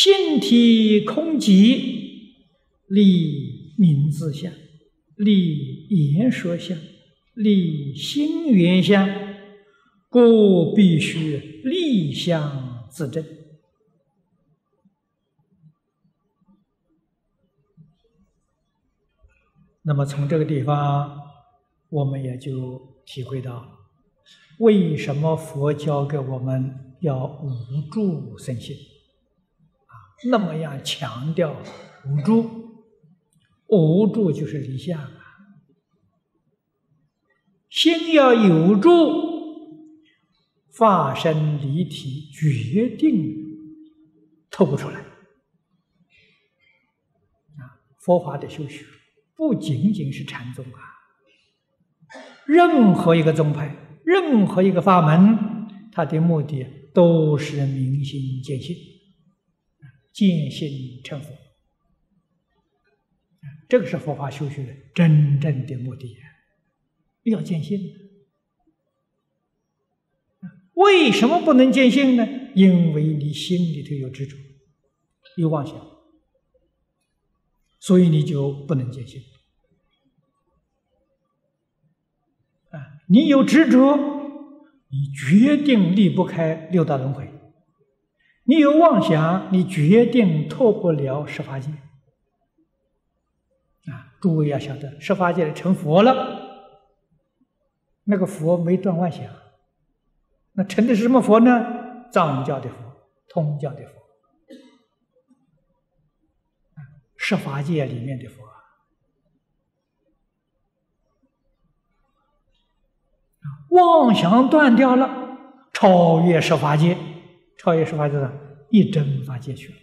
性体空寂，立名字相，立言说相，立心缘相，故必须立相自证。那么从这个地方，我们也就体会到，为什么佛教给我们要无助生心，那么样强调无助，无助就是离相啊，心要有助，化身离体，决定透不出来，啊，佛法的修学。不仅仅是禅宗啊，任何一个宗派，任何一个法门，它的目的都是明心见性，见性成佛。这个是佛法修学的真正的目的，要见性。为什么不能见性呢？因为你心里头有执着，有妄想。所以你就不能见性啊！你有执着，你决定离不开六道轮回；你有妄想，你决定脱不了十法界。啊！诸位要晓得，十法界成佛了，那个佛没断妄想，那成的是什么佛呢？藏教的佛，通教的佛。十法界里面的佛，妄想断掉了，超越十法界，超越十法界了一真法界去了。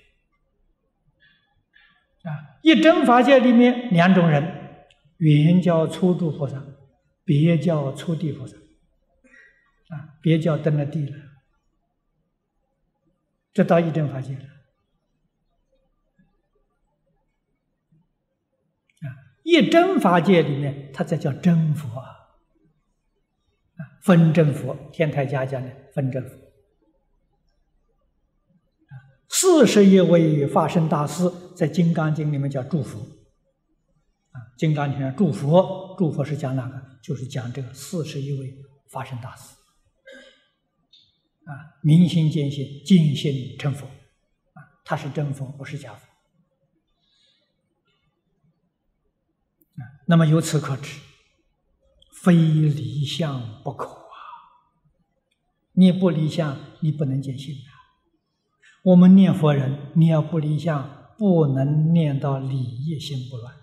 啊，一真法界里面两种人，原叫初度菩萨，别叫初地菩萨。啊，别叫登了地了，这到一真法界了。一真法界里面，它才叫真佛啊！分真佛，天台家讲的分真佛。四十一位法身大师在《金刚经》里面叫祝福啊，《金刚经》上祝福，祝福是讲哪个？就是讲这个四十一位法身大师啊，明心见性，见性成佛啊，他是真佛，不是假佛。那么由此可知，非离相不可啊！你不离相，你不能见性。我们念佛人，你要不离相，不能念到理业心不乱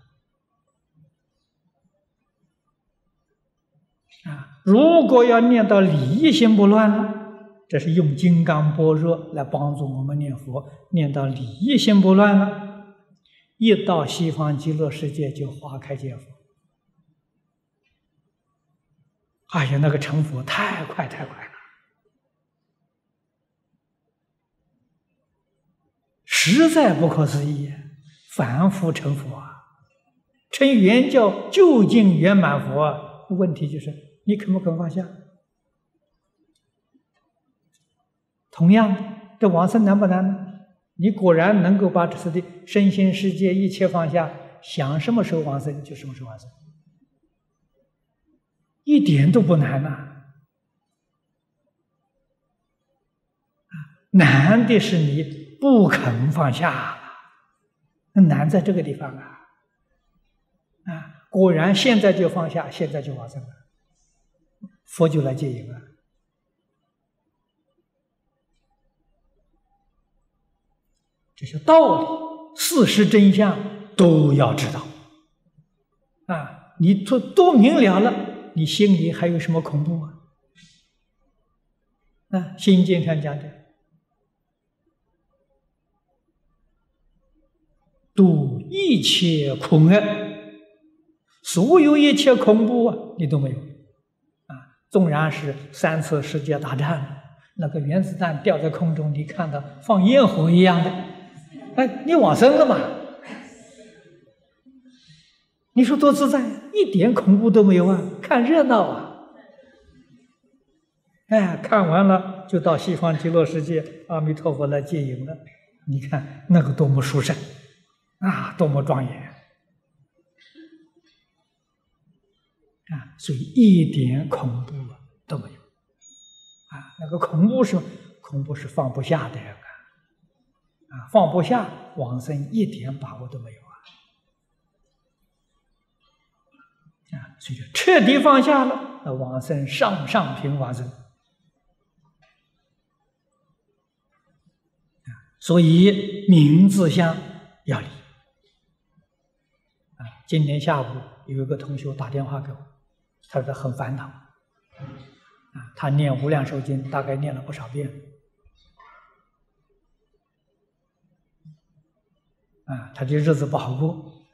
啊。如果要念到理业心不乱，这是用金刚般若来帮助我们念佛，念到理业心不乱了。一到西方极乐世界就花开见佛，哎呀，那个成佛太快太快了，实在不可思议！凡夫成佛啊，成圆教究竟圆满佛，问题就是你肯不肯放下？同样的，这往生难不难呢？你果然能够把这次的身心世界一切放下，想什么时候往生就什么时候往生，一点都不难呐！难的是你不肯放下，那难在这个地方啊！啊，果然现在就放下，现在就往生了，佛就来接引了。这些道理、事实真相都要知道啊！你都都明了了，你心里还有什么恐怖啊？啊，《心经》上讲的，度一切苦厄，所有一切恐怖啊，你都没有啊！纵然是三次世界大战，那个原子弹掉在空中，你看到放烟火一样的。哎，你往生了嘛？你说多自在，一点恐怖都没有啊！看热闹啊！哎，看完了就到西方极乐世界，阿弥陀佛来接引了，你看那个多么殊胜啊，多么庄严啊！所以一点恐怖都没有啊。那个恐怖是恐怖是放不下的啊，啊，放不下往生一点把握都没有啊啊！所以就彻底放下了，那往生上上品往生。所以名字相要离！今天下午有一个同学打电话给我，他说他很烦恼啊，他念《无量寿经》大概念了不少遍啊，他的日子不好过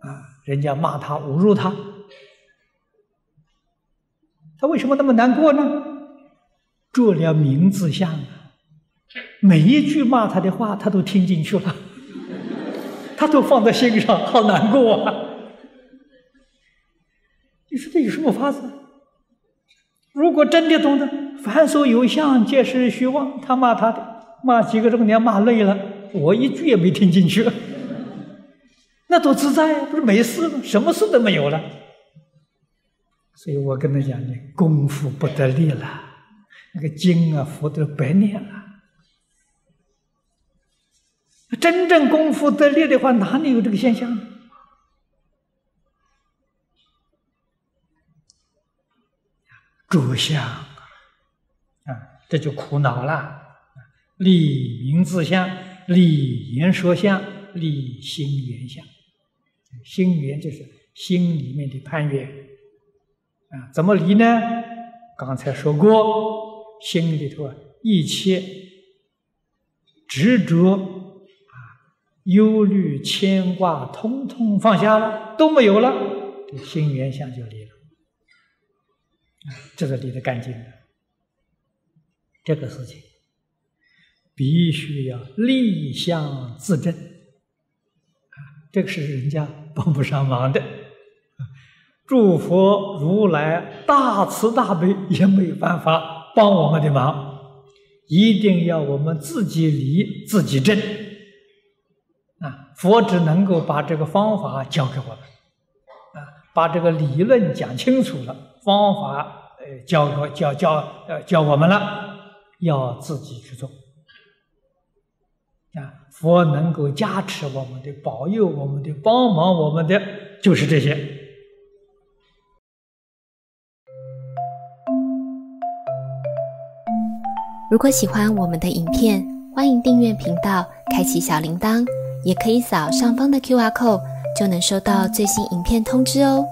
啊，人家骂他、侮辱他，他为什么那么难过呢？做了名字相。每一句骂他的话，他都听进去了，他都放在心上，好难过啊！你说这有什么法子？如果真的懂得“凡所有相，皆是虚妄”，他骂他的，骂几个钟点，骂累了，我一句也没听进去，那多自在！不是没事吗，什么事都没有了。所以我跟他讲呢，功夫不得力了，那个经啊，佛都白念了。真正功夫得力的话，哪里有这个现象？着相啊，这就苦恼了。立名字相，立言说相，立心缘相。心缘就是心里面的攀缘啊，怎么离呢？刚才说过，心里头啊，一切执着。啊忧虑、牵挂，通通放下了，都没有了，这心缘相就离了。这个离得干净的，这个事情必须要立相自证！这个是人家帮不上忙的，诸佛如来大慈大悲也没有办法帮我们的忙，一定要我们自己离自己证。啊，佛只能够把这个方法教给我们，把这个理论讲清楚了，方法呃教给教教呃教我们了，要自己去做。啊，佛能够加持我们的、保佑我们的、帮忙我们的，就是这些。如果喜欢我们的影片，欢迎订阅频道，开启小铃铛。也可以扫上方的 Q R code，就能收到最新影片通知哦。